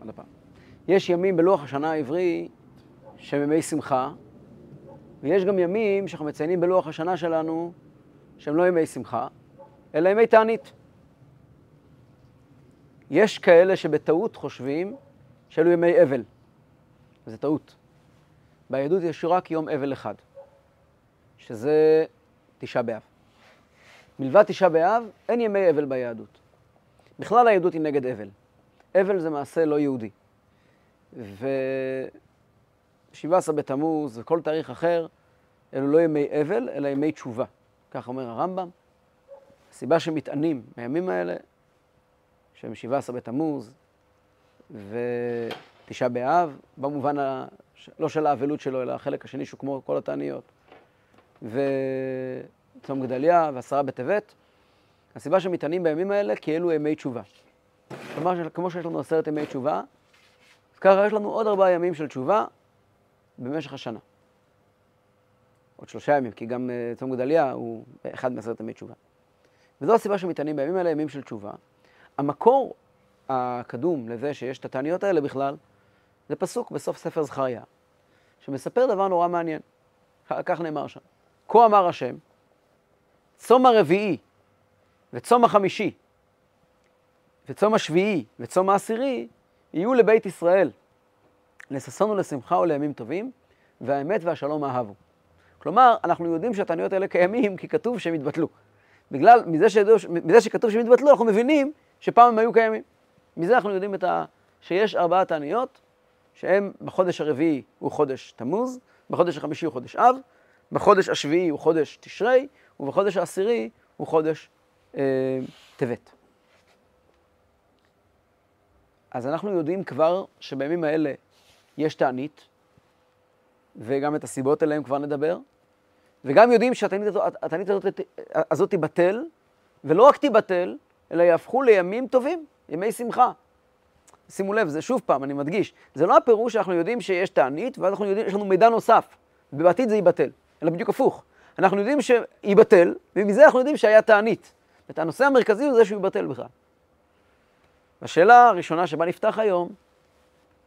עוד פעם. יש ימים בלוח השנה העברי שהם ימי שמחה, ויש גם ימים שאנחנו מציינים בלוח השנה שלנו שהם לא ימי שמחה, אלא ימי תענית. יש כאלה שבטעות חושבים שאלו ימי אבל. וזה טעות. ביהדות יש רק יום אבל אחד, שזה תשעה באב. מלבד תשעה באב, אין ימי אבל ביהדות. בכלל היהדות היא נגד אבל. אבל זה מעשה לא יהודי. ו-17 בתמוז וכל תאריך אחר, אלו לא ימי אבל, אלא ימי תשובה. כך אומר הרמב"ם. הסיבה שמתענים מהימים האלה, שהם 17 בתמוז ותשעה באב, במובן ה... לא של האבלות שלו, אלא החלק השני שהוא כמו כל התעניות, וצום גדליה ועשרה בטבת. הסיבה שמתענים בימים האלה כי אלו ימי תשובה. כלומר, כמו שיש לנו עשרת ימי תשובה, אז ככה יש לנו עוד ארבעה ימים של תשובה במשך השנה. עוד שלושה ימים, כי גם uh, צום גדליה הוא אחד מעשרת ימי תשובה. וזו הסיבה שמתענים בימים האלה ימים של תשובה. המקור הקדום לזה שיש את התעניות האלה בכלל, זה פסוק בסוף ספר זכריה, שמספר דבר נורא מעניין. כך נאמר שם. כה אמר השם, צום הרביעי וצום החמישי וצום השביעי וצום העשירי יהיו לבית ישראל לששון ולשמחה ולימים טובים, והאמת והשלום אהבו. כלומר, אנחנו יודעים שהתעניות האלה קיימים כי כתוב שהם התבטלו. בגלל, מזה, שידעו, מזה שכתוב שהם התבטלו, אנחנו מבינים שפעם הם היו קיימים. מזה אנחנו יודעים את ה... שיש ארבעה תעניות, שהם בחודש הרביעי הוא חודש תמוז, בחודש החמישי הוא חודש אב, בחודש השביעי הוא חודש תשרי, ובחודש העשירי הוא חודש אה, טבת. אז אנחנו יודעים כבר שבימים האלה יש תענית, וגם את הסיבות אליהם כבר נדבר, וגם יודעים שהתענית הזאת, הזאת, הזאת תיבטל, ולא רק תיבטל, אלא יהפכו לימים טובים, ימי שמחה. שימו לב, זה שוב פעם, אני מדגיש, זה לא הפירוש שאנחנו יודעים שיש תענית, ואז אנחנו יודעים, יש לנו מידע נוסף, ובעתיד זה ייבטל, אלא בדיוק הפוך. אנחנו יודעים שייבטל, ומזה אנחנו יודעים שהיה תענית. את הנושא המרכזי הוא זה שהוא ייבטל בכלל. השאלה הראשונה שבה נפתח היום,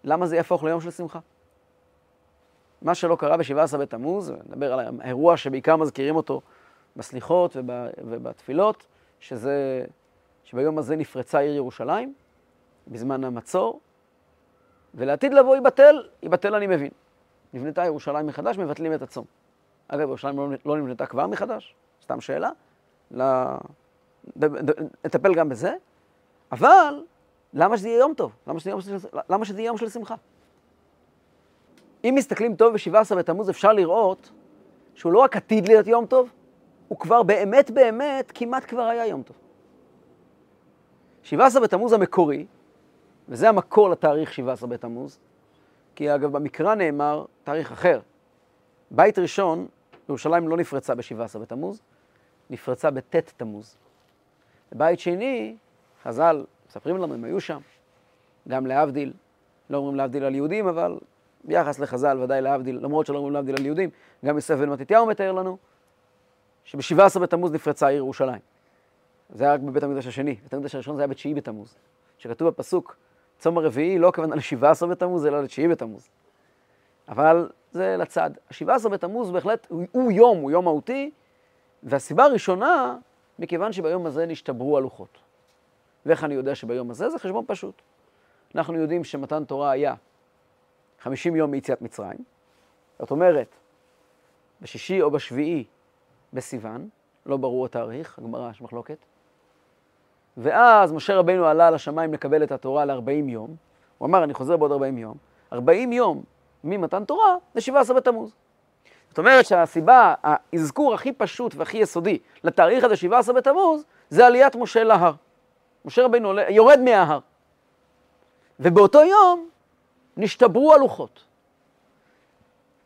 למה זה יהפוך ליום של שמחה? מה שלא קרה ב-17 בתמוז, נדבר על האירוע שבעיקר מזכירים אותו בסליחות ובתפילות, שזה, שביום הזה נפרצה עיר ירושלים, בזמן המצור, ולעתיד לבוא ייבטל, ייבטל אני מבין. נבנתה ירושלים מחדש, מבטלים את הצום. אגב, ירושלים לא, לא נבנתה כבר מחדש, סתם שאלה, נטפל גם בזה, אבל למה שזה יהיה יום טוב? למה שזה יום למה שזה יהיה יום של שמחה? אם מסתכלים טוב ב-17 בתמוז, אפשר לראות שהוא לא רק עתיד להיות יום טוב, הוא כבר באמת באמת כמעט כבר היה יום טוב. 17 בתמוז המקורי, וזה המקור לתאריך 17 בתמוז, כי אגב במקרא נאמר תאריך אחר. בית ראשון, ירושלים לא נפרצה ב-17 בתמוז, נפרצה בט' תמוז. בית שני, חז"ל מספרים לנו, הם היו שם, גם להבדיל, לא אומרים להבדיל על יהודים, אבל ביחס לחז"ל, ודאי להבדיל, למרות שלא אומרים להבדיל על יהודים, גם יוסף בן מתתיהו מתאר לנו, שב-17 בתמוז נפרצה העיר ירושלים. זה היה רק בבית המקדש השני, בית המקדש הראשון זה היה בתשיעי בתמוז. שכתוב בפסוק, צום הרביעי לא הכוונה ל-17 בתמוז, אלא לתשיעי בתמוז. אבל זה לצד. ה-17 בתמוז בהחלט הוא, הוא יום, הוא יום מהותי, והסיבה הראשונה, מכיוון שביום הזה נשתברו הלוחות. ואיך אני יודע שביום הזה? זה חשבון פשוט. אנחנו יודעים שמתן תורה היה 50 יום מיציאת מצרים. זאת אומרת, בשישי או בשביעי בסיוון, לא ברור התאריך, הגמרא יש מחלוקת. ואז משה רבינו עלה לשמיים לקבל את התורה ל-40 יום. הוא אמר, אני חוזר בעוד 40 יום. 40 יום ממתן תורה זה 17 בתמוז. זאת אומרת שהסיבה, האזכור הכי פשוט והכי יסודי לתאריך הזה, 17 בתמוז, זה עליית משה להר. משה רבינו יורד מההר. ובאותו יום נשתברו הלוחות.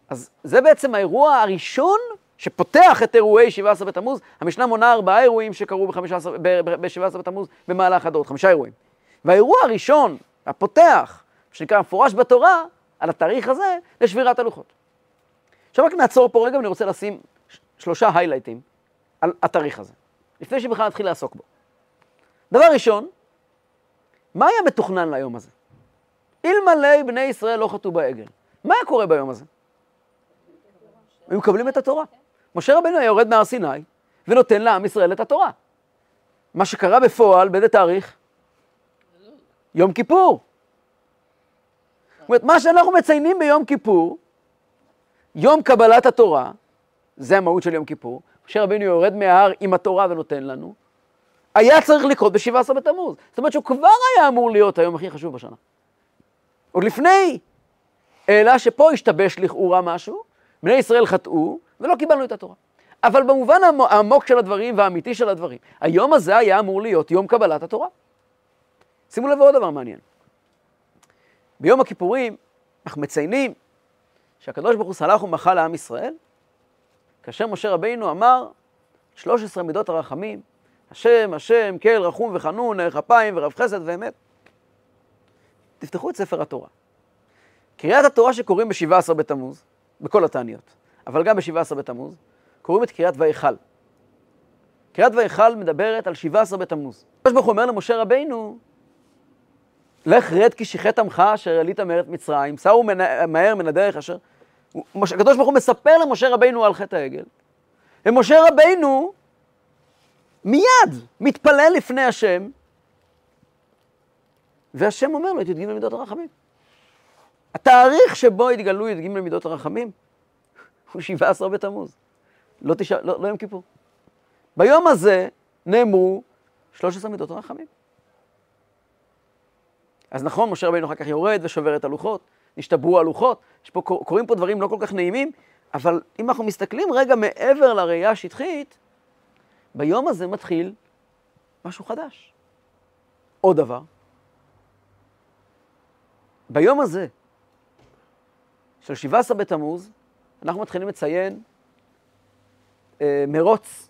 אז זה בעצם האירוע הראשון שפותח את אירועי 17 בתמוז. המשנה מונה ארבעה אירועים שקרו ב-17 בתמוז במהלך הדורות, חמישה אירועים. והאירוע הראשון, הפותח, שנקרא מפורש בתורה, על התאריך הזה, לשבירת הלוחות. עכשיו רק נעצור פה רגע ואני רוצה לשים שלושה היילייטים על התאריך הזה, לפני שבכלל נתחיל לעסוק בו. דבר ראשון, מה היה מתוכנן ליום הזה? אלמלא בני ישראל לא חטאו בעגל. מה היה קורה ביום הזה? היו מקבלים את התורה. משה רבנו היה יורד מהר סיני ונותן לעם ישראל את התורה. מה שקרה בפועל, באיזה תאריך? יום כיפור. זאת אומרת, מה שאנחנו מציינים ביום כיפור, יום קבלת התורה, זה המהות של יום כיפור, משה רבינו יורד מההר עם התורה ונותן לנו, היה צריך לקרות ב-17 בתמוז. זאת אומרת שהוא כבר היה אמור להיות היום הכי חשוב בשנה. עוד לפני, אלא שפה השתבש לכאורה משהו, בני ישראל חטאו ולא קיבלנו את התורה. אבל במובן העמוק של הדברים והאמיתי של הדברים, היום הזה היה אמור להיות יום קבלת התורה. שימו לב עוד דבר מעניין. ביום הכיפורים אנחנו מציינים שהקדוש ברוך הוא סלח ומחה לעם ישראל, כאשר משה רבינו אמר 13 מידות הרחמים, השם, השם, כל, רחום וחנון, ערך אפיים ורב חסד ואמת. תפתחו את ספר התורה. קריאת התורה שקוראים ב-17 בתמוז, בכל התעניות, אבל גם ב-17 בתמוז, קוראים את קריאת ויכל. קריאת ויכל מדברת על 17 בתמוז. הקדוש ברוך הוא אומר למשה רבינו, לך רד כי שיחת עמך אשר עלית מארץ מצרים, סעו מהר מן הדרך אשר... הקדוש ברוך הוא מספר למשה רבינו על חטא העגל, ומשה רבינו מיד מתפלל לפני השם, והשם אומר לו את י"ג מידות הרחמים. התאריך שבו התגלו י"ג מידות הרחמים הוא 17 בתמוז, לא, תשע, לא, לא יום כיפור. ביום הזה נאמרו 13 מידות הרחמים. אז נכון, משה רבינו אחר כך יורד ושובר את הלוחות, נשתברו הלוחות, יש פה, קורים פה דברים לא כל כך נעימים, אבל אם אנחנו מסתכלים רגע מעבר לראייה השטחית, ביום הזה מתחיל משהו חדש. עוד דבר, ביום הזה של 17 בתמוז, אנחנו מתחילים לציין אה, מרוץ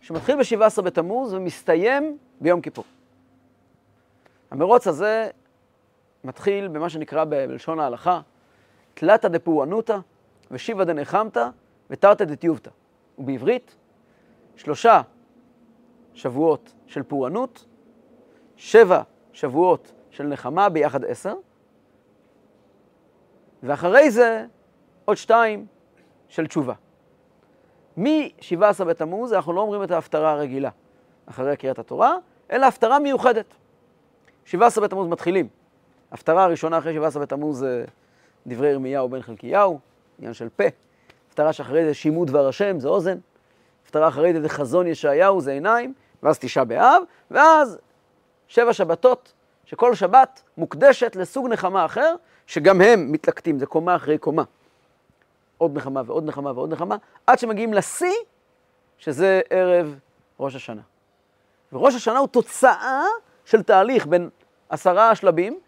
שמתחיל ב-17 בתמוז ומסתיים ביום כיפור. המרוץ הזה מתחיל במה שנקרא בלשון ההלכה, תלתא דפורענותא ושיבא דנחמתא ותרתא דטיובתא. ובעברית, שלושה שבועות של פורענות, שבע שבועות של נחמה, ביחד עשר, ואחרי זה עוד שתיים של תשובה. מ-17 בתמוז אנחנו לא אומרים את ההפטרה הרגילה אחרי קריאת התורה, אלא הפטרה מיוחדת. 17 בתמוז מתחילים. הפטרה הראשונה אחרי 17 בתמוז זה דברי ירמיהו בן חלקיהו, עניין של פה. הפטרה שאחרי זה שימו דבר השם, זה אוזן. הפטרה אחרי זה זה חזון ישעיהו, זה עיניים, ואז תשעה באב, ואז שבע שבתות, שכל שבת מוקדשת לסוג נחמה אחר, שגם הם מתלקטים, זה קומה אחרי קומה. עוד נחמה ועוד נחמה ועוד נחמה, עד שמגיעים לשיא, שזה ערב ראש השנה. וראש השנה הוא תוצאה של תהליך בין עשרה שלבים,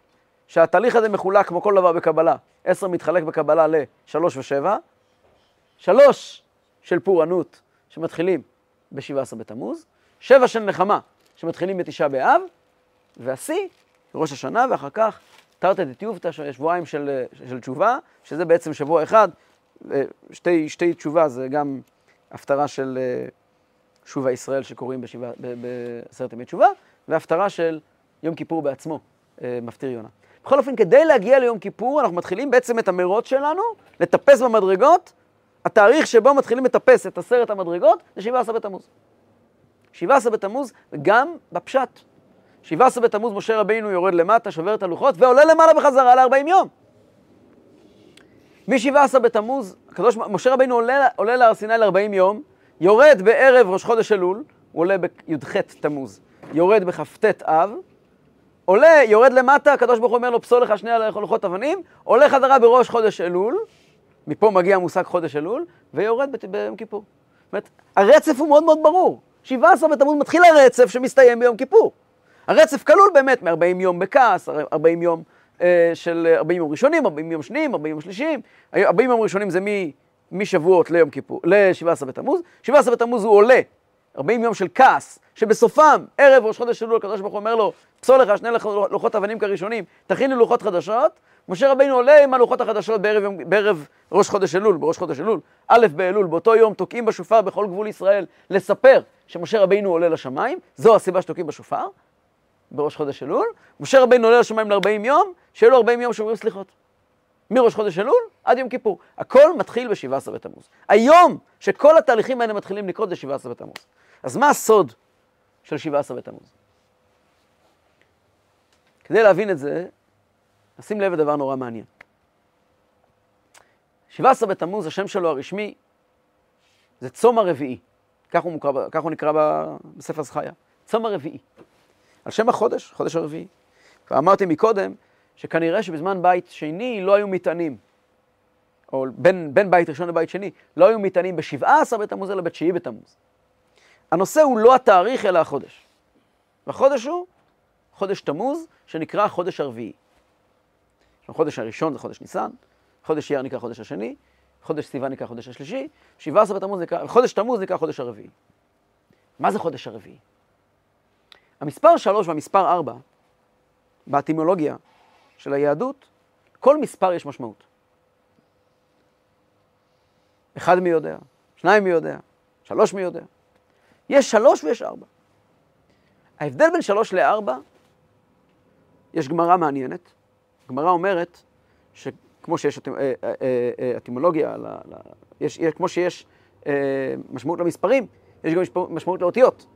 שהתהליך הזה מחולק כמו כל דבר בקבלה, עשר מתחלק בקבלה לשלוש ושבע, שלוש של פורענות שמתחילים ב-17 בתמוז, שבע של נחמה שמתחילים בתשעה באב, והשיא, ראש השנה, ואחר כך תרתי דתיובתא, שבועיים של, של תשובה, שזה בעצם שבוע אחד, שתי, שתי תשובה זה גם הפטרה של אה, שובה ישראל שקוראים בעשרת ימי תשובה, והפטרה של יום כיפור בעצמו, אה, מפטיר יונה. בכל אופן, כדי להגיע ליום כיפור, אנחנו מתחילים בעצם את המרוץ שלנו, לטפס במדרגות. התאריך שבו מתחילים לטפס את עשרת המדרגות זה 17 בתמוז. 17 בתמוז, וגם בפשט. 17 בתמוז משה רבינו יורד למטה, שובר את הלוחות, ועולה למעלה בחזרה ל-40 יום. מ-17 בתמוז, הקדוש, משה רבינו עולה, עולה להר סיני ל-40 יום, יורד בערב ראש חודש אלול, הוא עולה בי"ח תמוז, יורד בכ"ט אב, עולה, יורד למטה, הקדוש ברוך הוא אומר לו, פסול לך שני לוחות אבנים, עולה חזרה בראש חודש אלול, מפה מגיע המושג חודש אלול, ויורד ביום כיפור. זאת אומרת, הרצף הוא מאוד מאוד ברור. 17 בתמוז מתחיל הרצף שמסתיים ביום כיפור. הרצף כלול באמת מ-40 יום בכעס, 40 יום אה, של 40 יום ראשונים, 40 יום שניים, 40 יום שלישיים. 40 יום ראשונים זה משבועות ליום כיפור, ל-17 בתמוז. 17 בתמוז הוא עולה, 40 יום של כעס, שבסופם, ערב ראש חודש אלול, הקדוש ברוך הוא אומר לו, פסול לך שני לוחות אבנים כראשונים, תכין לי לוחות חדשות. משה רבינו עולה עם הלוחות החדשות בערב, בערב ראש חודש אלול, בראש חודש אלול, א' באלול, באותו יום תוקעים בשופר בכל גבול ישראל, לספר שמשה רבינו עולה לשמיים, זו הסיבה שתוקעים בשופר, בראש חודש אלול. משה רבינו עולה לשמיים ל-40 יום, שיהיו לו 40 יום שאומרים סליחות. מראש חודש אלול עד יום כיפור. הכל מתחיל ב-17 בתמוז. היום שכל התהליכים האלה מתחילים לקרות זה 17 בתמוז. אז מה הסוד של 17 בתמוז? כדי להבין את זה, נשים לב לדבר נורא מעניין. 17 בתמוז, השם שלו הרשמי, זה צום הרביעי. כך הוא, מוקרא, כך הוא נקרא בספר זכריה. צום הרביעי. על שם החודש, חודש הרביעי. ואמרתי מקודם, שכנראה שבזמן בית שני לא היו מטענים, או בין, בין בית ראשון לבית שני, לא היו מטענים ב-17 בתמוז אלא ב-9 בתמוז. הנושא הוא לא התאריך אלא החודש. והחודש הוא חודש תמוז, שנקרא החודש הרביעי. החודש הראשון זה חודש ניסן, חודש אייר נקרא חודש השני, חודש סיוון נקרא חודש השלישי, 17 בתמוז נקרא, חודש תמוז נקרא חודש הרביעי. מה זה חודש הרביעי? המספר 3 והמספר 4, באטימולוגיה של היהדות, כל מספר יש משמעות. אחד מי יודע, שניים מי יודע, שלוש מי יודע. יש שלוש ויש ארבע. ההבדל בין שלוש לארבע, יש גמרא מעניינת. גמרא אומרת שכמו שיש אה, אה, אה, אטימולוגיה, כמו שיש משמעות למספרים, יש גם משמעות לאותיות.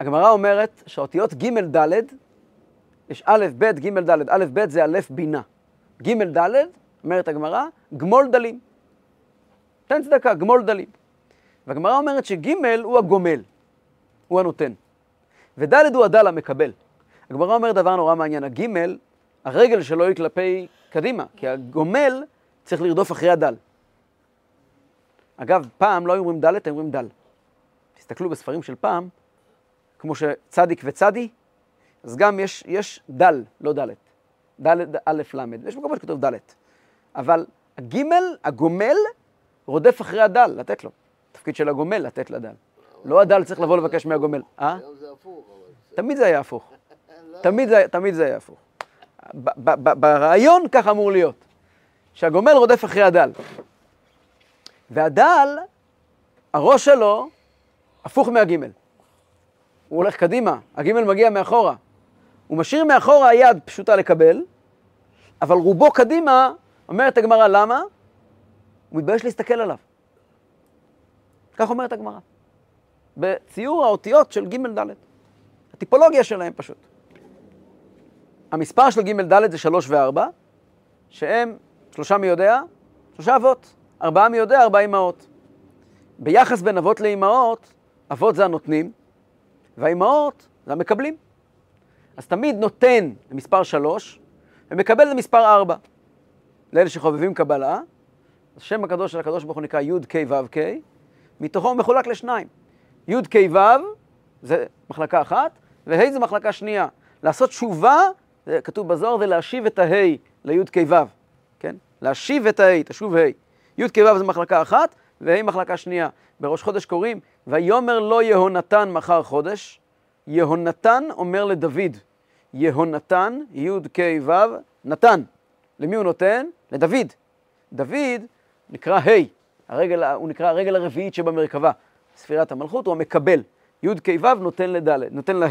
הגמרא אומרת שהאותיות ג' ד' יש א', ב', ג', ד', א', ב' זה א' בינה. ג', ד', אומרת הגמרא, גמול דלים. תן צדקה, גמול דלים. והגמרא אומרת שג' הוא הגומל, הוא הנותן. וד' הוא הדל המקבל. הגמרא אומרת דבר נורא מעניין, הג', הרגל שלו היא כלפי קדימה, כי הגומל צריך לרדוף אחרי הדל. אגב, פעם לא היו אומרים ד', היו אומרים דל. תסתכלו בספרים של פעם, כמו שצדיק וצדי, אז גם יש, יש דל, לא דלת. דלת א' ל', יש מקומות שכתוב דלת. אבל הגימל, הגומל, רודף אחרי הדל, לתת לו. התפקיד של הגומל, לתת לדל. לא הדל צריך לבוא לבקש מהגומל. אה? זה הפוך. תמיד זה היה הפוך. לא. תמיד זה היה הפוך. ברעיון כך אמור להיות, שהגומל רודף אחרי הדל. והדל, הראש שלו הפוך מהגימל. הוא הולך קדימה, הגימל מגיע מאחורה. הוא משאיר מאחורה היד פשוטה לקבל, אבל רובו קדימה, אומרת הגמרא, למה? הוא מתבייש להסתכל עליו. כך אומרת הגמרא. בציור האותיות של ג' ד', הטיפולוגיה שלהם פשוט. המספר של ג' ד' זה שלוש וארבע, שהם שלושה מי יודע? שלושה אבות. ארבעה מי יודע? ארבע אמהות. ביחס בין אבות לאמהות, אבות זה הנותנים, והאמהות זה המקבלים. אז תמיד נותן למספר שלוש, ומקבל למספר ארבע. לאלה שחובבים קבלה, השם הקדוש של הקדוש ברוך הוא נקרא י"ק ו"ק, מתוכו הוא מחולק לשניים. י"ק ו' זה מחלקה אחת, וה' זה מחלקה שנייה. לעשות תשובה, זה כתוב בזוהר, זה להשיב את ה' לי"ק ו', כן? להשיב את ה', תשוב ה'. י"ק ו' זה מחלקה אחת, וה' מחלקה שנייה. בראש חודש קוראים, ויאמר לא יהונתן מחר חודש, יהונתן אומר לדוד, יהונתן, י' כ' ו', נתן. למי הוא נותן? לדוד. דוד נקרא ה', הרגל, הוא נקרא הרגל הרביעית שבמרכבה. ספירת המלכות הוא המקבל. י' כ' נותן לד', נותן לה',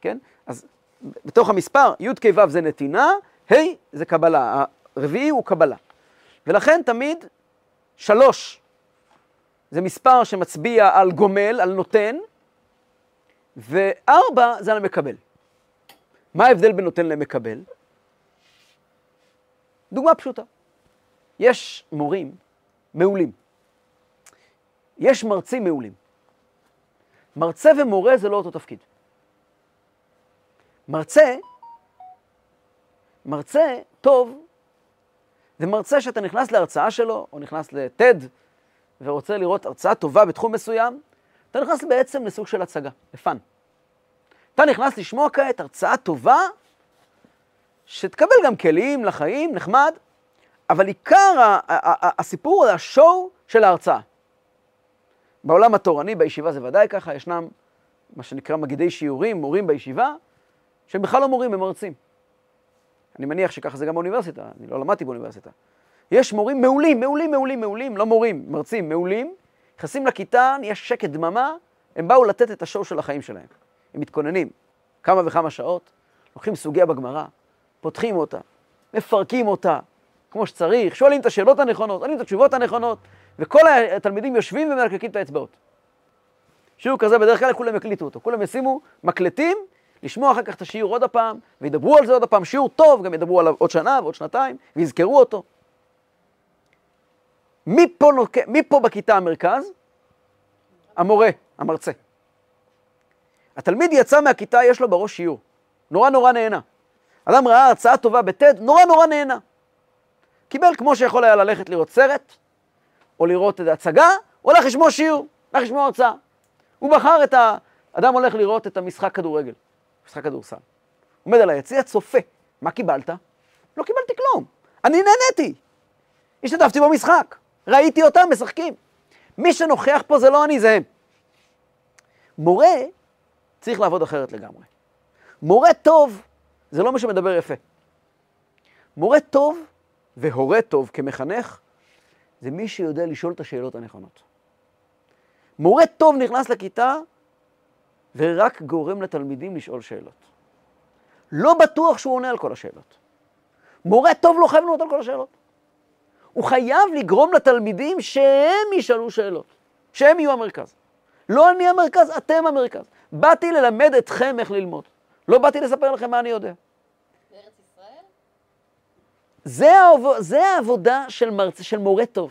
כן? אז בתוך המספר, י' כ' ו' זה נתינה, ה' זה קבלה. הרביעי הוא קבלה. ולכן תמיד שלוש זה מספר שמצביע על גומל, על נותן, וארבע זה על המקבל. מה ההבדל בין נותן למקבל? דוגמה פשוטה. יש מורים מעולים. יש מרצים מעולים. מרצה ומורה זה לא אותו תפקיד. מרצה, מרצה טוב, זה מרצה שאתה נכנס להרצאה שלו, או נכנס לטד, ורוצה לראות הרצאה טובה בתחום מסוים, אתה נכנס בעצם לסוג של הצגה, לפאן. אתה נכנס לשמוע כעת הרצאה טובה, שתקבל גם כלים לחיים, נחמד, אבל עיקר הסיפור זה השואו של ההרצאה. בעולם התורני, בישיבה זה ודאי ככה, ישנם מה שנקרא מגידי שיעורים, מורים בישיבה, שהם בכלל לא מורים, הם מרצים. אני מניח שככה זה גם באוניברסיטה, אני לא למדתי באוניברסיטה. יש מורים מעולים, מעולים, מעולים, מעולים, לא מורים, מרצים מעולים, נכנסים לכיתה, נהיה שקט דממה, הם באו לתת את השואו של החיים שלהם. הם מתכוננים כמה וכמה שעות, לוקחים סוגיה בגמרא, פותחים אותה, מפרקים אותה כמו שצריך, שואלים את השאלות הנכונות, עונים את התשובות הנכונות, וכל התלמידים יושבים ומלקקים את האצבעות. שיעור כזה בדרך כלל כולם יקליטו אותו, כולם ישימו מקלטים, לשמוע אחר כך את השיעור עוד הפעם, וידברו על זה עוד הפעם, שיעור טוב, גם ידברו עליו עוד שנה ועוד שנתיים, ויזכרו אותו. מי פה, נוק... מי פה בכיתה המרכז? המורה, המרצה. התלמיד יצא מהכיתה, יש לו בראש שיעור. נורא נורא נהנה. אדם ראה הרצאה טובה בטד, נורא נורא נהנה. קיבל כמו שיכול היה ללכת לראות סרט, או לראות את ההצגה, או הולך לשמוע שיעור, הולך לשמוע הרצאה. הוא בחר את ה... אדם הולך לראות את המשחק כדורגל, משחק כדורסל. עומד על היציע, צופה. מה קיבלת? לא קיבלתי כלום. אני נהניתי. השתתפתי במשחק. ראיתי אותם משחקים. מי שנוכח פה זה לא אני, זה הם. מורה צריך לעבוד אחרת לגמרי. מורה טוב זה לא מי שמדבר יפה. מורה טוב והורה טוב כמחנך זה מי שיודע לשאול את השאלות הנכונות. מורה טוב נכנס לכיתה ורק גורם לתלמידים לשאול שאלות. לא בטוח שהוא עונה על כל השאלות. מורה טוב לא חייב לענות על כל השאלות. הוא חייב לגרום לתלמידים שהם ישאלו שאלות, שהם יהיו המרכז. לא אני המרכז, אתם המרכז. באתי ללמד אתכם איך ללמוד. לא באתי לספר לכם מה אני יודע. זה, העב... זה העבודה של, מרצ... של מורה טוב.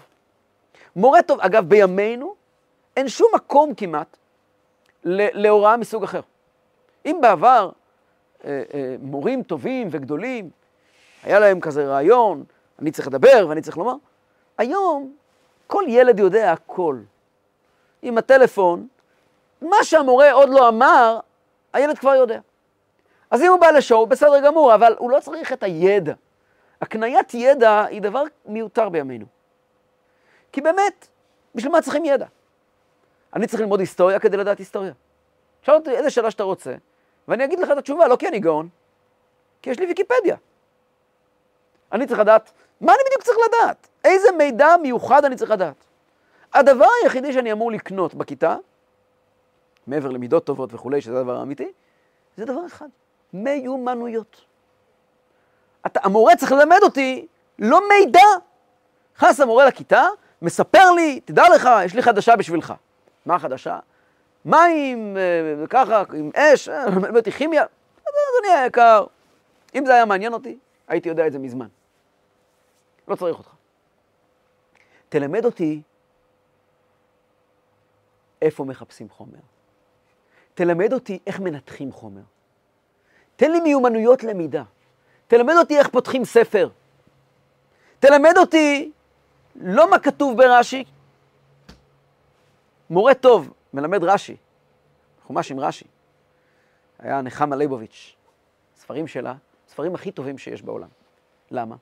מורה טוב, אגב, בימינו אין שום מקום כמעט. להוראה מסוג אחר. אם בעבר אה, אה, מורים טובים וגדולים, היה להם כזה רעיון, אני צריך לדבר ואני צריך לומר, היום כל ילד יודע הכל. עם הטלפון, מה שהמורה עוד לא אמר, הילד כבר יודע. אז אם הוא בא לשואו, בסדר גמור, אבל הוא לא צריך את הידע. הקניית ידע היא דבר מיותר בימינו. כי באמת, בשביל מה צריכים ידע? אני צריך ללמוד היסטוריה כדי לדעת היסטוריה. שאל אותי איזה שאלה שאתה רוצה, ואני אגיד לך את התשובה, לא כי אני גאון, כי יש לי ויקיפדיה. אני צריך לדעת, מה אני בדיוק צריך לדעת? איזה מידע מיוחד אני צריך לדעת? הדבר היחידי שאני אמור לקנות בכיתה, מעבר למידות טובות וכולי, שזה הדבר האמיתי, זה דבר אחד, מיומנויות. אתה, המורה צריך ללמד אותי לא מידע. נכנס המורה לכיתה, מספר לי, תדע לך, יש לי חדשה בשבילך. מה החדשה? מים, אה, ככה, עם אש, אה, מלמד אותי כימיה. אדוני היקר, אם זה היה מעניין אותי, הייתי יודע את זה מזמן. לא צריך אותך. תלמד אותי איפה מחפשים חומר. תלמד אותי איך מנתחים חומר. תן לי מיומנויות למידה. תלמד אותי איך פותחים ספר. תלמד אותי לא מה כתוב ברש"י. מורה טוב מלמד רש"י, חומש עם רש"י. היה נחמה ליבוביץ', ספרים שלה, ספרים הכי טובים שיש בעולם. למה?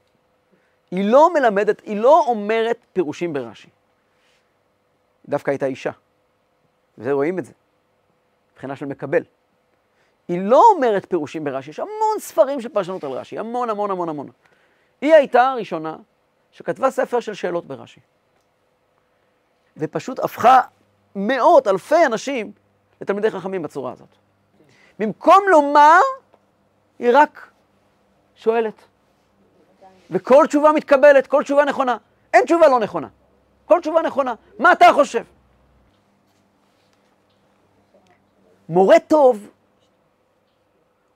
היא לא מלמדת, היא לא אומרת פירושים ברש"י. דווקא הייתה אישה, ורואים את זה, מבחינה של מקבל. היא לא אומרת פירושים ברש"י, יש המון ספרים של פרשנות על רש"י, המון המון המון המון. היא הייתה הראשונה שכתבה ספר של שאלות ברש"י. ופשוט הפכה מאות, אלפי אנשים לתלמידי חכמים בצורה הזאת. במקום לומר, היא רק שואלת. וכל תשובה מתקבלת, כל תשובה נכונה. אין תשובה לא נכונה. כל תשובה נכונה. מה אתה חושב? מורה טוב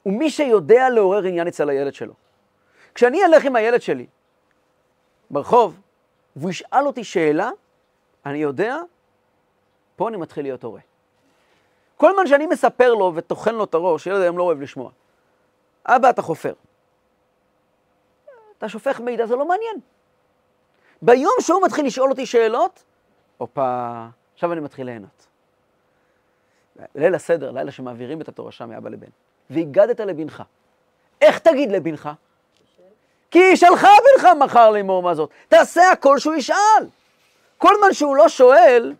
הוא מי שיודע לעורר עניין אצל הילד שלו. כשאני אלך עם הילד שלי ברחוב, והוא ישאל אותי שאלה, אני יודע, פה אני מתחיל להיות הורה. כל זמן שאני מספר לו וטוחן לו את הראש, ילד היום לא אוהב לשמוע. אבא, אתה חופר. אתה שופך מידע, זה לא מעניין. ביום שהוא מתחיל לשאול אותי שאלות, הופה, עכשיו אני מתחיל ליהנות. ליל הסדר, לילה שמעבירים את התורשה מאבא לבן. והגדת לבנך. איך תגיד לבנך? כי ישאלך בנך מחר לאמור מה זאת. תעשה הכל שהוא ישאל. כל זמן שהוא לא שואל,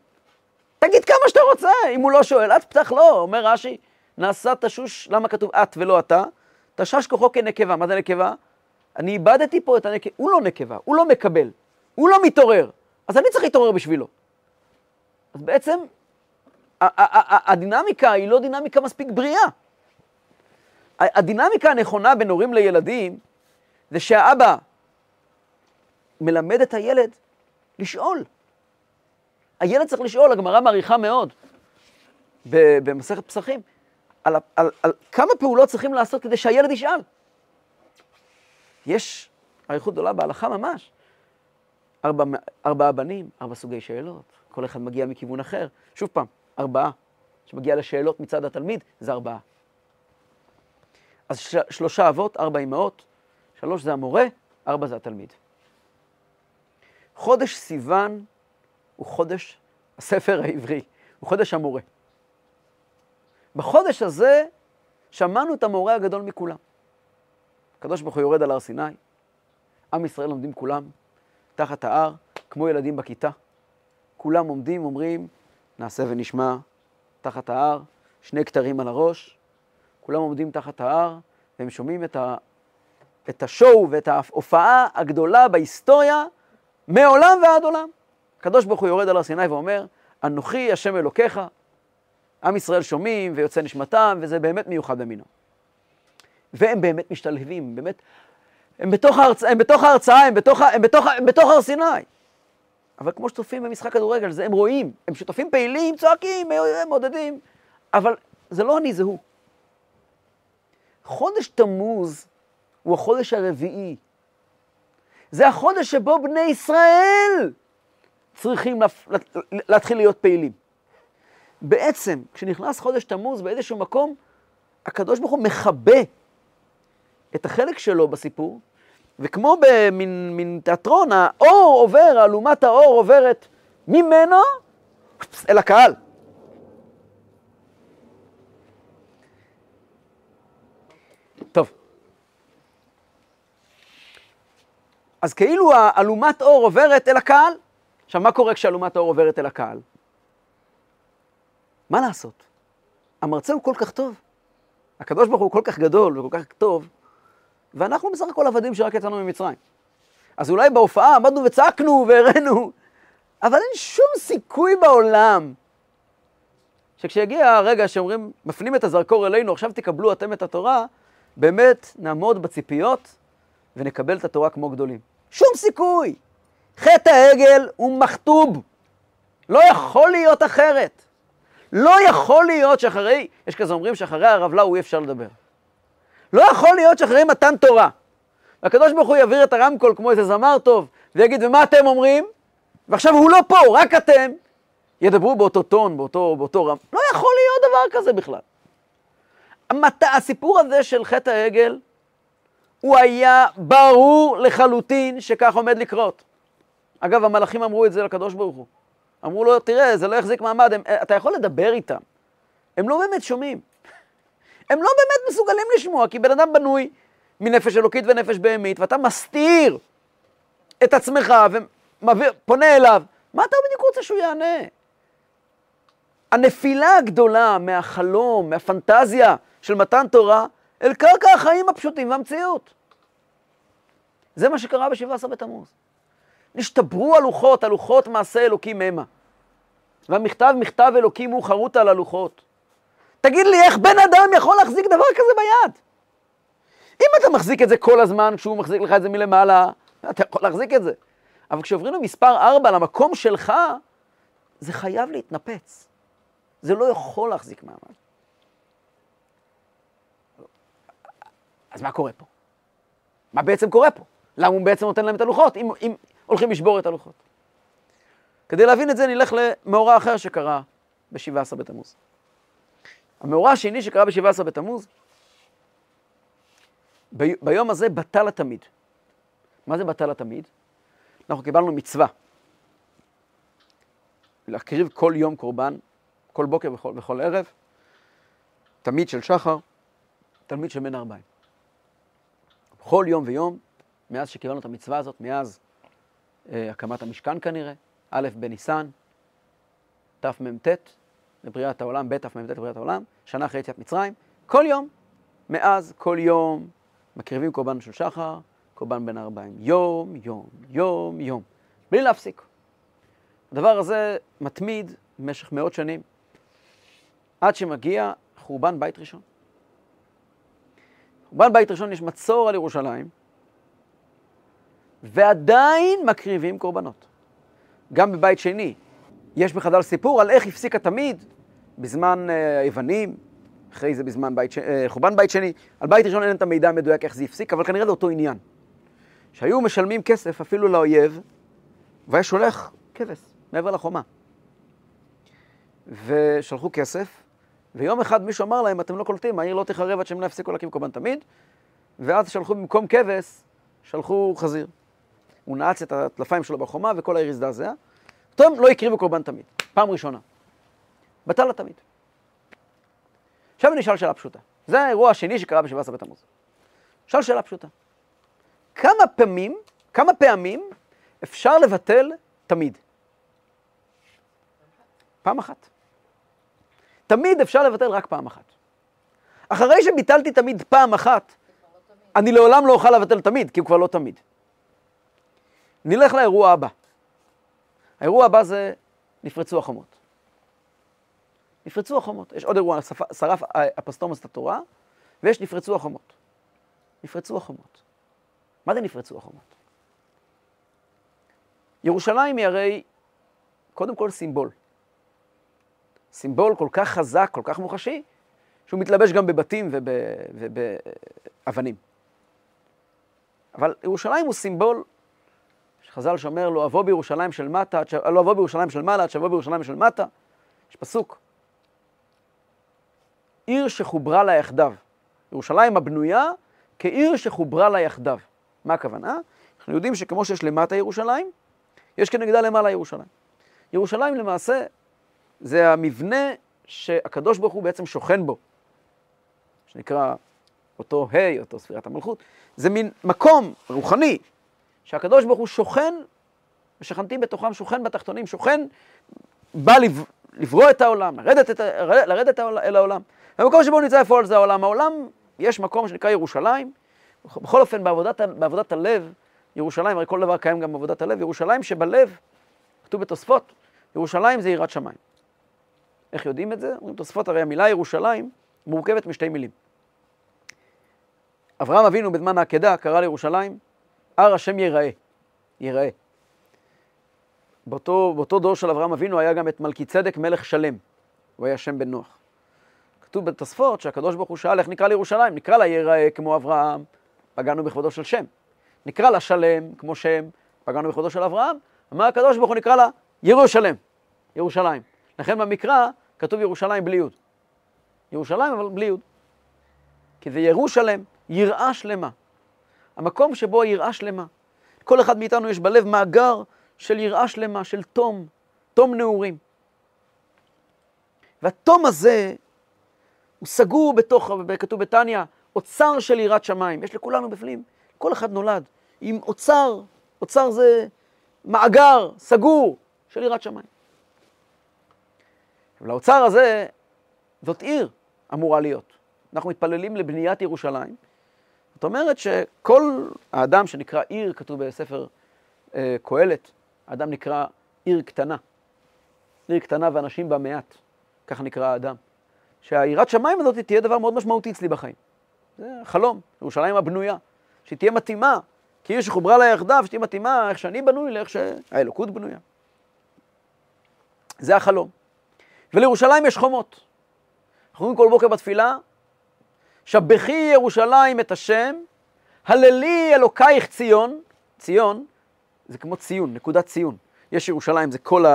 תגיד כמה שאתה רוצה. אם הוא לא שואל, את פתח לו. אומר רש"י, נעשה תשוש, למה כתוב את ולא אתה? תשש כוחו כנקבה. מה זה נקבה? אני איבדתי פה את הנקבה. הוא לא נקבה, הוא לא מקבל, הוא לא מתעורר. אז אני צריך להתעורר בשבילו. אז בעצם הדינמיקה היא לא דינמיקה מספיק בריאה. הדינמיקה הנכונה בין הורים לילדים זה שהאבא מלמד את הילד לשאול. הילד צריך לשאול, הגמרא מעריכה מאוד במסכת פסחים, על, על, על כמה פעולות צריכים לעשות כדי שהילד ישאל. יש אריכות גדולה בהלכה ממש. ארבע, ארבעה בנים, ארבע סוגי שאלות, כל אחד מגיע מכיוון אחר. שוב פעם, ארבעה. שמגיע לשאלות מצד התלמיד, זה ארבעה. אז של, שלושה אבות, ארבע אמהות, שלוש זה המורה, ארבע זה התלמיד. חודש סיוון הוא חודש הספר העברי, הוא חודש המורה. בחודש הזה שמענו את המורה הגדול מכולם. הקדוש ברוך הוא יורד על הר סיני, עם ישראל לומדים כולם תחת ההר, כמו ילדים בכיתה. כולם עומדים, אומרים, נעשה ונשמע תחת ההר, שני כתרים על הראש, כולם עומדים תחת ההר, והם שומעים את, ה, את השואו ואת ההופעה הגדולה בהיסטוריה מעולם ועד עולם. הקדוש ברוך הוא יורד על הר סיני ואומר, אנוכי השם אלוקיך, עם ישראל שומעים ויוצא נשמתם, וזה באמת מיוחד במינו. והם באמת משתלהבים, באמת, הם בתוך, ההרצ... הם בתוך ההרצאה, הם בתוך, הם בתוך, הם בתוך הר סיני. אבל כמו שצופים במשחק כדורגל, זה הם רואים, הם שותפים פעילים, צועקים, מעודדים, אבל זה לא אני, זה הוא. חודש תמוז הוא החודש הרביעי. זה החודש שבו בני ישראל צריכים להתחיל להיות פעילים. בעצם, כשנכנס חודש תמוז באיזשהו מקום, הקדוש ברוך הוא מכבה את החלק שלו בסיפור, וכמו במין תיאטרון, האור עובר, אלומת האור עוברת ממנו אל הקהל. טוב. אז כאילו אלומת אור עוברת אל הקהל. עכשיו, מה קורה כשאלומת האור עוברת אל הקהל? מה לעשות? המרצה הוא כל כך טוב, הקדוש ברוך הוא כל כך גדול וכל כך טוב, ואנחנו בסך הכל עבדים שרק יצאנו ממצרים. אז אולי בהופעה עמדנו וצעקנו והראינו, אבל אין שום סיכוי בעולם שכשיגיע הרגע שאומרים, מפנים את הזרקור אלינו, עכשיו תקבלו אתם את התורה, באמת נעמוד בציפיות ונקבל את התורה כמו גדולים. שום סיכוי. חטא העגל הוא מכתוב. לא יכול להיות אחרת. לא יכול להיות שאחרי, יש כזה אומרים שאחרי הרב לאו אי אפשר לדבר. לא יכול להיות שאחרי מתן תורה, הקדוש ברוך הוא יעביר את הרמקול כמו איזה זמר טוב, ויגיד, ומה אתם אומרים? ועכשיו הוא לא פה, רק אתם. ידברו באותו טון, באותו, באותו רם. לא יכול להיות דבר כזה בכלל. המת... הסיפור הזה של חטא העגל, הוא היה ברור לחלוטין שכך עומד לקרות. אגב, המלאכים אמרו את זה לקדוש ברוך הוא. אמרו לו, תראה, זה לא יחזיק מעמד, הם, אתה יכול לדבר איתם. הם לא באמת שומעים. הם לא באמת מסוגלים לשמוע, כי בן אדם בנוי מנפש אלוקית ונפש בהמית, ואתה מסתיר את עצמך ופונה אליו, מה אתה בדיוק רוצה שהוא יענה? הנפילה הגדולה מהחלום, מהפנטזיה של מתן תורה, אל קרקע החיים הפשוטים והמציאות. זה מה שקרה ב-17 בתמוז. נשתברו הלוחות, הלוחות מעשה אלוקים המה. והמכתב, מכתב אלוקים הוא חרוט על הלוחות. תגיד לי, איך בן אדם יכול להחזיק דבר כזה ביד? אם אתה מחזיק את זה כל הזמן, כשהוא מחזיק לך את זה מלמעלה, אתה יכול להחזיק את זה. אבל כשעוברים למספר 4, למקום שלך, זה חייב להתנפץ. זה לא יכול להחזיק מעמד. אז מה קורה פה? מה בעצם קורה פה? למה הוא בעצם נותן להם את הלוחות, אם, אם הולכים לשבור את הלוחות? כדי להבין את זה נלך למאורע אחר שקרה ב-17 בתמוז. המאורע השני שקרה ב-17 בתמוז, ב- ביום הזה בטל התמיד. מה זה בטל התמיד? אנחנו קיבלנו מצווה להקריב כל יום קורבן, כל בוקר וכל, וכל ערב, תמיד של שחר, תלמיד של בן ארבעים. בכל יום ויום, מאז שקיבלנו את המצווה הזאת, מאז הקמת המשכן כנראה, א' בניסן, תמ"ט, לבריאת העולם, ב' תמ"ט לבריאת העולם, שנה אחרי יציאת מצרים, כל יום, מאז כל יום מקריבים קורבן של שחר, קורבן בן ארבעים, יום, יום, יום, יום, בלי להפסיק. הדבר הזה מתמיד במשך מאות שנים, עד שמגיע חורבן בית ראשון. חורבן בית ראשון יש מצור על ירושלים, ועדיין מקריבים קורבנות. גם בבית שני, יש בחז"ל סיפור על איך הפסיק התמיד בזמן אה, היוונים, אחרי זה בזמן בית ש... אה, חורבן בית שני. על בית ראשון אין את המידע המדויק איך זה הפסיק, אבל כנראה זה אותו עניין. שהיו משלמים כסף אפילו לאויב, והיה שולח כבש מעבר לחומה. ושלחו כסף, ויום אחד מישהו אמר להם, אתם לא קולטים, העיר לא תחרב עד שהם לא יפסיקו להקים קורבן תמיד, ואז שלחו במקום כבש, שלחו חזיר. הוא נעץ את הטלפיים שלו בחומה וכל העיר הזדעזע. טוב, לא הקריבו קורבן תמיד, פעם ראשונה. בטל לתמיד. עכשיו אני אשאל שאלה פשוטה. זה האירוע השני שקרה בשבעה עשרה בתמוז. אשאל שאלה פשוטה. כמה פעמים, כמה פעמים אפשר לבטל תמיד? פעם אחת. תמיד אפשר לבטל רק פעם אחת. אחרי שביטלתי תמיד פעם אחת, אני לעולם לא אוכל לבטל תמיד, כי הוא כבר לא תמיד. נלך לאירוע הבא. האירוע הבא זה נפרצו החומות. נפרצו החומות. יש עוד אירוע, שרף אפסטומוס את התורה, ויש נפרצו החומות. נפרצו החומות. מה זה נפרצו החומות? ירושלים היא הרי קודם כל סימבול. סימבול כל כך חזק, כל כך מוחשי, שהוא מתלבש גם בבתים ובאבנים. אבל ירושלים הוא סימבול שחז"ל שאומר לא אבוא בירושלים של מטה, לא אבוא בירושלים של מעלה, עד שאבוא בירושלים של מטה. יש פסוק. עיר שחוברה לה יחדיו. ירושלים הבנויה כעיר שחוברה לה יחדיו. מה הכוונה? אנחנו יודעים שכמו שיש למטה ירושלים, יש כנגדה למעלה ירושלים. ירושלים למעשה זה המבנה שהקדוש ברוך הוא בעצם שוכן בו, שנקרא אותו ה', אותו ספירת המלכות. זה מין מקום רוחני שהקדוש ברוך הוא שוכן, ושכנתי בתוכם, שוכן בתחתונים, שוכן, בא לברוא את העולם, לרדת, את, לרדת אל העולם. המקום שבו נמצא איפה זה העולם. העולם, יש מקום שנקרא ירושלים, בכל אופן בעבודת, בעבודת הלב, ירושלים, הרי כל דבר קיים גם בעבודת הלב, ירושלים שבלב, כתוב בתוספות, ירושלים זה יראת שמיים. איך יודעים את זה? אומרים תוספות, הרי המילה ירושלים מורכבת משתי מילים. אברהם אבינו בזמן העקדה קרא לירושלים, הר השם ייראה, ייראה. באותו, באותו דור של אברהם אבינו היה גם את מלכי צדק מלך שלם, הוא היה שם בן נוח. כתוב בתוספות שהקדוש ברוך הוא שאל איך נקרא לירושלים, נקרא לה ייראה כמו אברהם, פגענו בכבודו של שם. נקרא לה שלם כמו שם, פגענו בכבודו של אברהם, אמר הקדוש ברוך הוא נקרא לה ירושלם, ירושלים. לכן במקרא כתוב ירושלים בלי יוד. ירושלים אבל בלי יוד. כי זה ירושלם, יראה שלמה. המקום שבו היראה שלמה. כל אחד מאיתנו יש בלב מאגר של יראה שלמה, של תום, תום נעורים. והתום הזה הוא סגור בתוך, כתוב בתניא, אוצר של יראת שמיים. יש לכולנו בפנים, כל אחד נולד עם אוצר, אוצר זה מאגר סגור של יראת שמיים. ולאוצר הזה, זאת עיר אמורה להיות. אנחנו מתפללים לבניית ירושלים, זאת אומרת שכל האדם שנקרא עיר, כתוב בספר אה, קהלת, האדם נקרא עיר קטנה. עיר קטנה ואנשים בה מעט, ככה נקרא האדם. שהיראת שמיים הזאת תהיה דבר מאוד משמעותי אצלי בחיים. זה חלום, ירושלים הבנויה, שהיא תהיה מתאימה, עיר שחוברה לה יחדיו, שתהיה מתאימה איך שאני בנוי לאיך שהאלוקות בנויה. זה החלום. ולירושלים יש חומות. אנחנו אומרים כל בוקר בתפילה, שבחי ירושלים את השם, הללי אלוקייך ציון, ציון זה כמו ציון, נקודת ציון. יש ירושלים, זה כל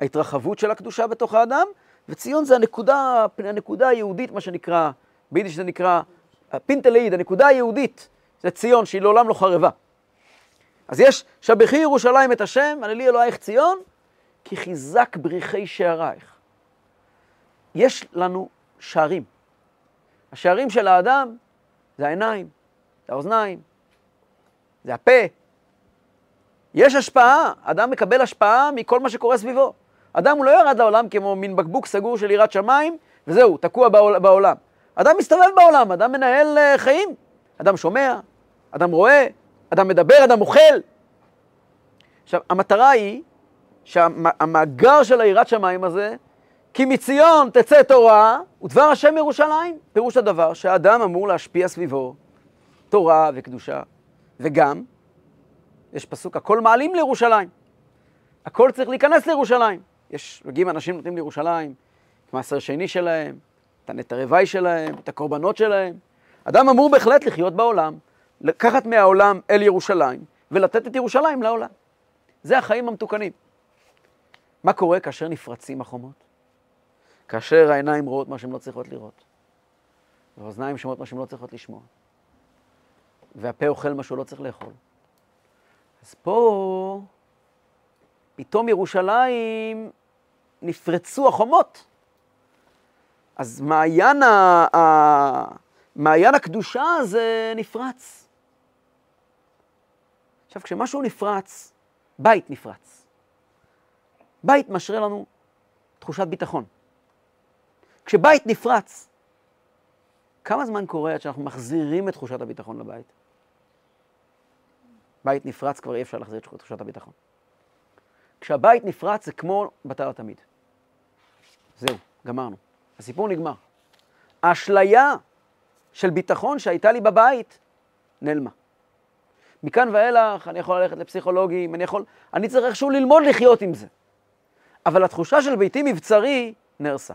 ההתרחבות של הקדושה בתוך האדם, וציון זה הנקודה, הנקודה היהודית, מה שנקרא, ביידיש זה נקרא פינטלאיד, הנקודה היהודית, זה ציון שהיא לעולם לא חרבה. אז יש, שבחי ירושלים את השם, הללי אלוהיך ציון, כי חיזק בריחי שערייך. יש לנו שערים. השערים של האדם זה העיניים, זה האוזניים, זה הפה. יש השפעה, אדם מקבל השפעה מכל מה שקורה סביבו. אדם הוא לא ירד לעולם כמו מין בקבוק סגור של יראת שמיים, וזהו, תקוע בעולם. אדם מסתובב בעולם, אדם מנהל uh, חיים. אדם שומע, אדם רואה, אדם מדבר, אדם אוכל. עכשיו, המטרה היא שהמאגר של היראת שמיים הזה כי מציון תצא תורה ודבר השם ירושלים. פירוש הדבר שהאדם אמור להשפיע סביבו תורה וקדושה, וגם יש פסוק, הכל מעלים לירושלים. הכל צריך להיכנס לירושלים. יש, מגיעים אנשים נותנים לירושלים, את מעשר שני שלהם, את הנטע רווי שלהם, את הקורבנות שלהם. אדם אמור בהחלט לחיות בעולם, לקחת מהעולם אל ירושלים, ולתת את ירושלים לעולם. זה החיים המתוקנים. מה קורה כאשר נפרצים החומות? כאשר העיניים רואות מה שהן לא צריכות לראות, והאוזניים שומעות מה שהן לא צריכות לשמוע, והפה אוכל מה שהוא לא צריך לאכול. אז פה פתאום ירושלים נפרצו החומות. אז מעיין, ה... ה... מעיין הקדושה הזה נפרץ. עכשיו, כשמשהו נפרץ, בית נפרץ. בית משרה לנו תחושת ביטחון. כשבית נפרץ, כמה זמן קורה עד שאנחנו מחזירים את תחושת הביטחון לבית? בית נפרץ, כבר אי אפשר להחזיר את תחושת הביטחון. כשהבית נפרץ זה כמו בתר התמיד. זהו, גמרנו. הסיפור נגמר. האשליה של ביטחון שהייתה לי בבית נעלמה. מכאן ואילך אני יכול ללכת לפסיכולוגים, אני יכול... אני צריך איכשהו ללמוד לחיות עם זה. אבל התחושה של ביתי מבצרי נהרסה.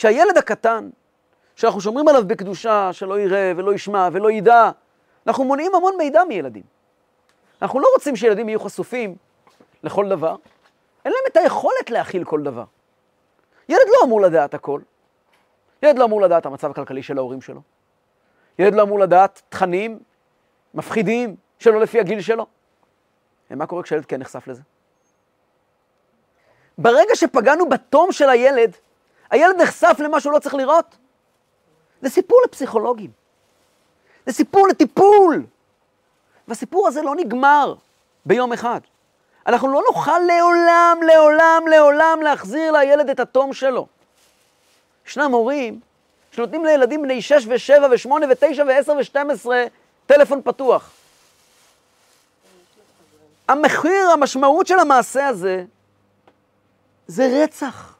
כשהילד הקטן, שאנחנו שומרים עליו בקדושה, שלא יראה ולא ישמע ולא ידע, אנחנו מונעים המון מידע מילדים. אנחנו לא רוצים שילדים יהיו חשופים לכל דבר, אין להם את היכולת להכיל כל דבר. ילד לא אמור לדעת הכל. ילד לא אמור לדעת המצב הכלכלי של ההורים שלו. ילד לא אמור לדעת תכנים מפחידים שלא לפי הגיל שלו. ומה קורה כשילד כן נחשף לזה? ברגע שפגענו בתום של הילד, הילד נחשף למה שהוא לא צריך לראות. זה סיפור לפסיכולוגים. זה סיפור לטיפול. והסיפור הזה לא נגמר ביום אחד. אנחנו לא נוכל לעולם, לעולם, לעולם להחזיר לילד את התום שלו. ישנם הורים שנותנים לילדים בני 6 ו-7 ו-8 ו-9 ו-10 ו-12 טלפון פתוח. המחיר, המשמעות של המעשה הזה, זה רצח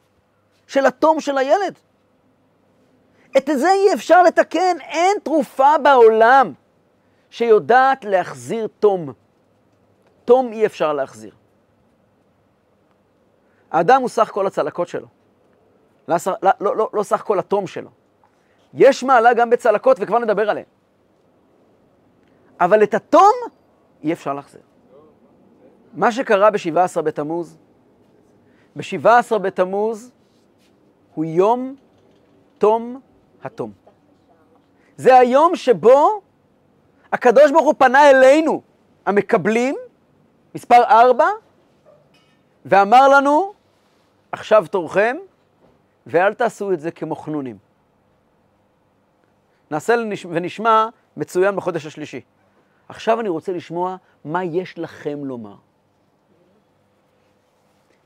של התום של הילד. את זה אי אפשר לתקן, אין תרופה בעולם שיודעת להחזיר תום. תום אי אפשר להחזיר. האדם הוא סך כל הצלקות שלו, לא, לא, לא, לא, לא סך כל התום שלו. יש מעלה גם בצלקות, וכבר נדבר עליהן. אבל את התום אי אפשר להחזיר. מה שקרה ב-17 בתמוז, ב-17 בתמוז הוא יום תום התום. זה היום שבו הקדוש ברוך הוא פנה אלינו, המקבלים, מספר ארבע, ואמר לנו, עכשיו תורכם, ואל תעשו את זה כמו חנונים. נעשה ונשמע מצוין בחודש השלישי. עכשיו אני רוצה לשמוע מה יש לכם לומר.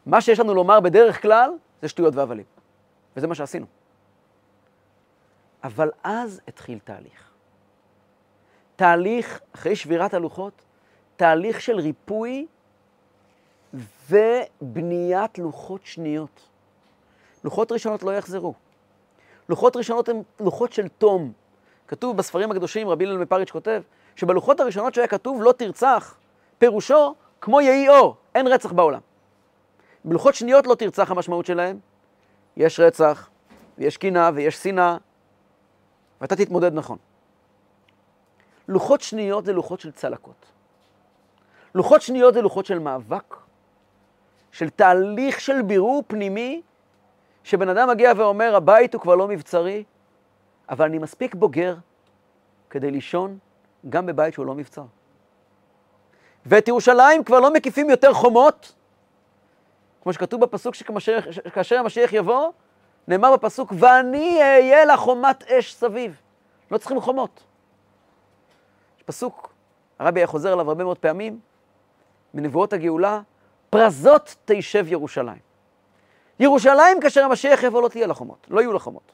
מה שיש לנו לומר בדרך כלל זה שטויות והבלים, וזה מה שעשינו. אבל אז התחיל תהליך. תהליך, אחרי שבירת הלוחות, תהליך של ריפוי ובניית לוחות שניות. לוחות ראשונות לא יחזרו. לוחות ראשונות הן לוחות של תום. כתוב בספרים הקדושים, רבי אילן מפריץ' כותב, שבלוחות הראשונות שהיה כתוב לא תרצח, פירושו כמו יהי אור, אין רצח בעולם. בלוחות שניות לא תרצח המשמעות שלהם, יש רצח, ויש קינה, ויש שנאה, ואתה תתמודד נכון. לוחות שניות זה לוחות של צלקות. לוחות שניות זה לוחות של מאבק, של תהליך של בירור פנימי, שבן אדם מגיע ואומר, הבית הוא כבר לא מבצרי, אבל אני מספיק בוגר כדי לישון גם בבית שהוא לא מבצר. ואת ירושלים כבר לא מקיפים יותר חומות, כמו שכתוב בפסוק שכאשר המשיח יבוא, נאמר בפסוק, ואני אהיה לה חומת אש סביב. לא צריכים חומות. יש פסוק, הרבי היה חוזר עליו הרבה מאוד פעמים, מנבואות הגאולה, פרזות תישב ירושלים. ירושלים, כאשר המשיח יבוא, לא תהיה לה חומות, לא יהיו לה חומות.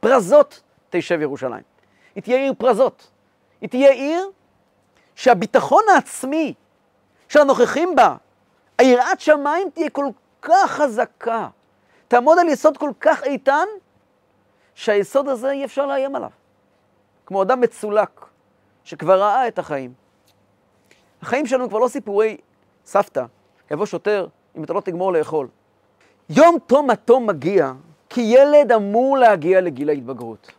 פרזות תישב ירושלים. היא תהיה עיר פרזות. היא תהיה עיר שהביטחון העצמי של הנוכחים בה, היראת שמיים תהיה כל כך חזקה, תעמוד על יסוד כל כך איתן, שהיסוד הזה אי אפשר לאיים עליו. כמו אדם מצולק, שכבר ראה את החיים, החיים שלנו כבר לא סיפורי סבתא, יבוא שוטר אם אתה לא תגמור לאכול. יום תום התום מגיע, כי ילד אמור להגיע לגיל ההתבגרות.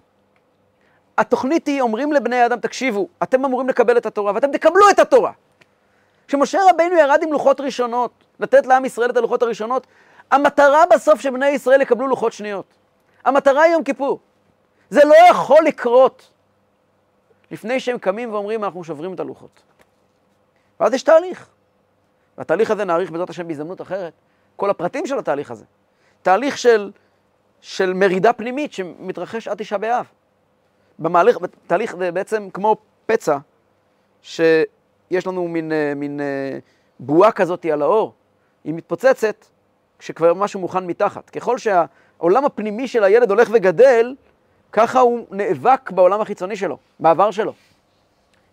התוכנית היא, אומרים לבני האדם, תקשיבו, אתם אמורים לקבל את התורה, ואתם תקבלו את התורה. כשמשה רבינו ירד עם לוחות ראשונות, לתת לעם ישראל את הלוחות הראשונות, המטרה בסוף שבני ישראל יקבלו לוחות שניות. המטרה היא יום כיפור. זה לא יכול לקרות לפני שהם קמים ואומרים, אנחנו שוברים את הלוחות. ואז יש תהליך. והתהליך הזה נאריך בעזרת השם בהזדמנות אחרת. כל הפרטים של התהליך הזה. תהליך של, של מרידה פנימית שמתרחש עד תשעה באב. במהלך, תהליך זה בעצם כמו פצע, שיש לנו מין, אה, מין אה, בועה כזאת על האור, היא מתפוצצת כשכבר משהו מוכן מתחת. ככל שהעולם הפנימי של הילד הולך וגדל, ככה הוא נאבק בעולם החיצוני שלו, בעבר שלו.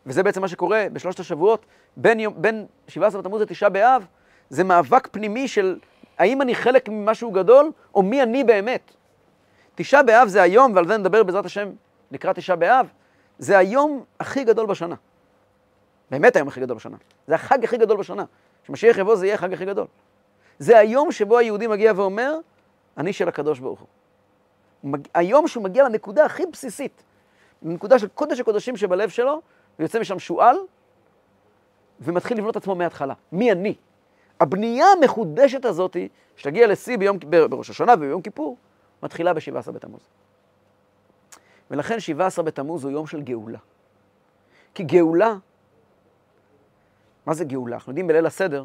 וזה בעצם מה שקורה בשלושת השבועות, בין, יום, בין 17 בתמוז לתשעה באב, זה מאבק פנימי של האם אני חלק ממשהו גדול, או מי אני באמת. תשעה באב זה היום, ועל זה נדבר בעזרת השם לקראת תשעה באב, זה היום הכי גדול בשנה. באמת היום הכי גדול בשנה. זה החג הכי גדול בשנה. כשמשיח יבוא זה יהיה החג הכי גדול. זה היום שבו היהודי מגיע ואומר, אני של הקדוש ברוך הוא. מג... היום שהוא מגיע לנקודה הכי בסיסית, לנקודה של קודש הקודשים שבלב שלו, ויוצא משם שועל, ומתחיל לבנות עצמו מההתחלה. מי אני? הבנייה המחודשת הזאת, שתגיע לשיא ביום, בראש השנה וביום כיפור, מתחילה ב-17 בתמוז. ולכן 17 בתמוז הוא יום של גאולה. כי גאולה, מה זה גאולה? אנחנו יודעים בליל הסדר,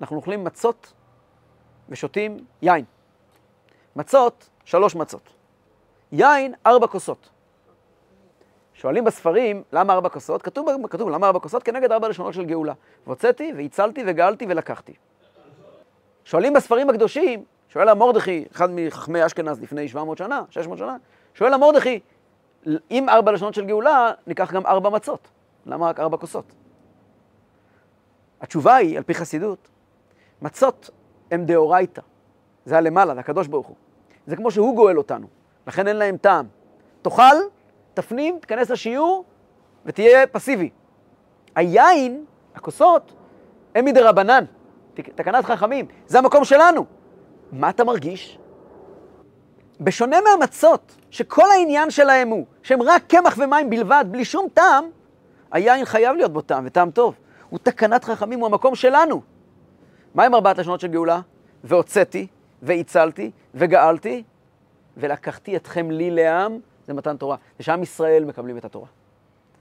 אנחנו אוכלים מצות ושותים יין. מצות, שלוש מצות. יין, ארבע כוסות. שואלים בספרים, למה ארבע כוסות? כתוב, כתוב למה ארבע כוסות? כנגד ארבע לשונות של גאולה. והוצאתי, והצלתי, וגאלתי, ולקחתי. שואלים בספרים הקדושים, שואל המורדכי, אחד מחכמי אשכנז לפני 700 שנה, 600 שנה, שואל המורדכי, אם ארבע לשונות של גאולה, ניקח גם ארבע מצות. למה רק ארבע כוסות? התשובה היא, על פי חסידות, מצות הם דאורייתא. זה הלמעלה, זה הקדוש ברוך הוא. זה כמו שהוא גואל אותנו, לכן אין להם טעם. תאכל, תפנים, תיכנס לשיעור ותהיה פסיבי. היין, הכוסות, הם מדי רבנן, תקנת חכמים, זה המקום שלנו. מה אתה מרגיש? בשונה מהמצות, שכל העניין שלהם הוא שהם רק קמח ומים בלבד, בלי שום טעם, היין חייב להיות בו טעם, וטעם טוב. הוא תקנת חכמים, הוא המקום שלנו. מה עם ארבעת לשונות של גאולה? והוצאתי, והצלתי, וגאלתי, ולקחתי אתכם לי לעם, זה מתן תורה. זה שעם ישראל מקבלים את התורה.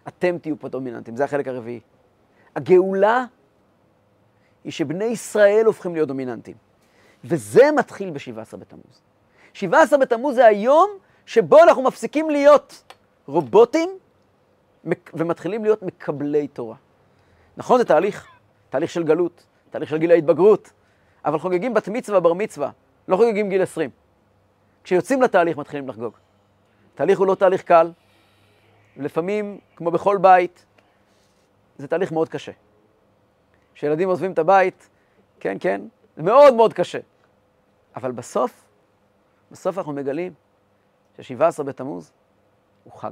אתם תהיו פה דומיננטים, זה החלק הרביעי. הגאולה היא שבני ישראל הופכים להיות דומיננטים. וזה מתחיל ב-17 בתמוז. 17 בתמוז זה היום שבו אנחנו מפסיקים להיות רובוטים ומתחילים להיות מקבלי תורה. נכון, זה תהליך, תהליך של גלות, תהליך של גיל ההתבגרות, אבל חוגגים בת מצווה, בר מצווה, לא חוגגים גיל 20. כשיוצאים לתהליך מתחילים לחגוג. תהליך הוא לא תהליך קל, לפעמים, כמו בכל בית, זה תהליך מאוד קשה. כשילדים עוזבים את הבית, כן, כן, זה מאוד מאוד קשה. אבל בסוף, בסוף אנחנו מגלים ש-17 בתמוז הוא חג.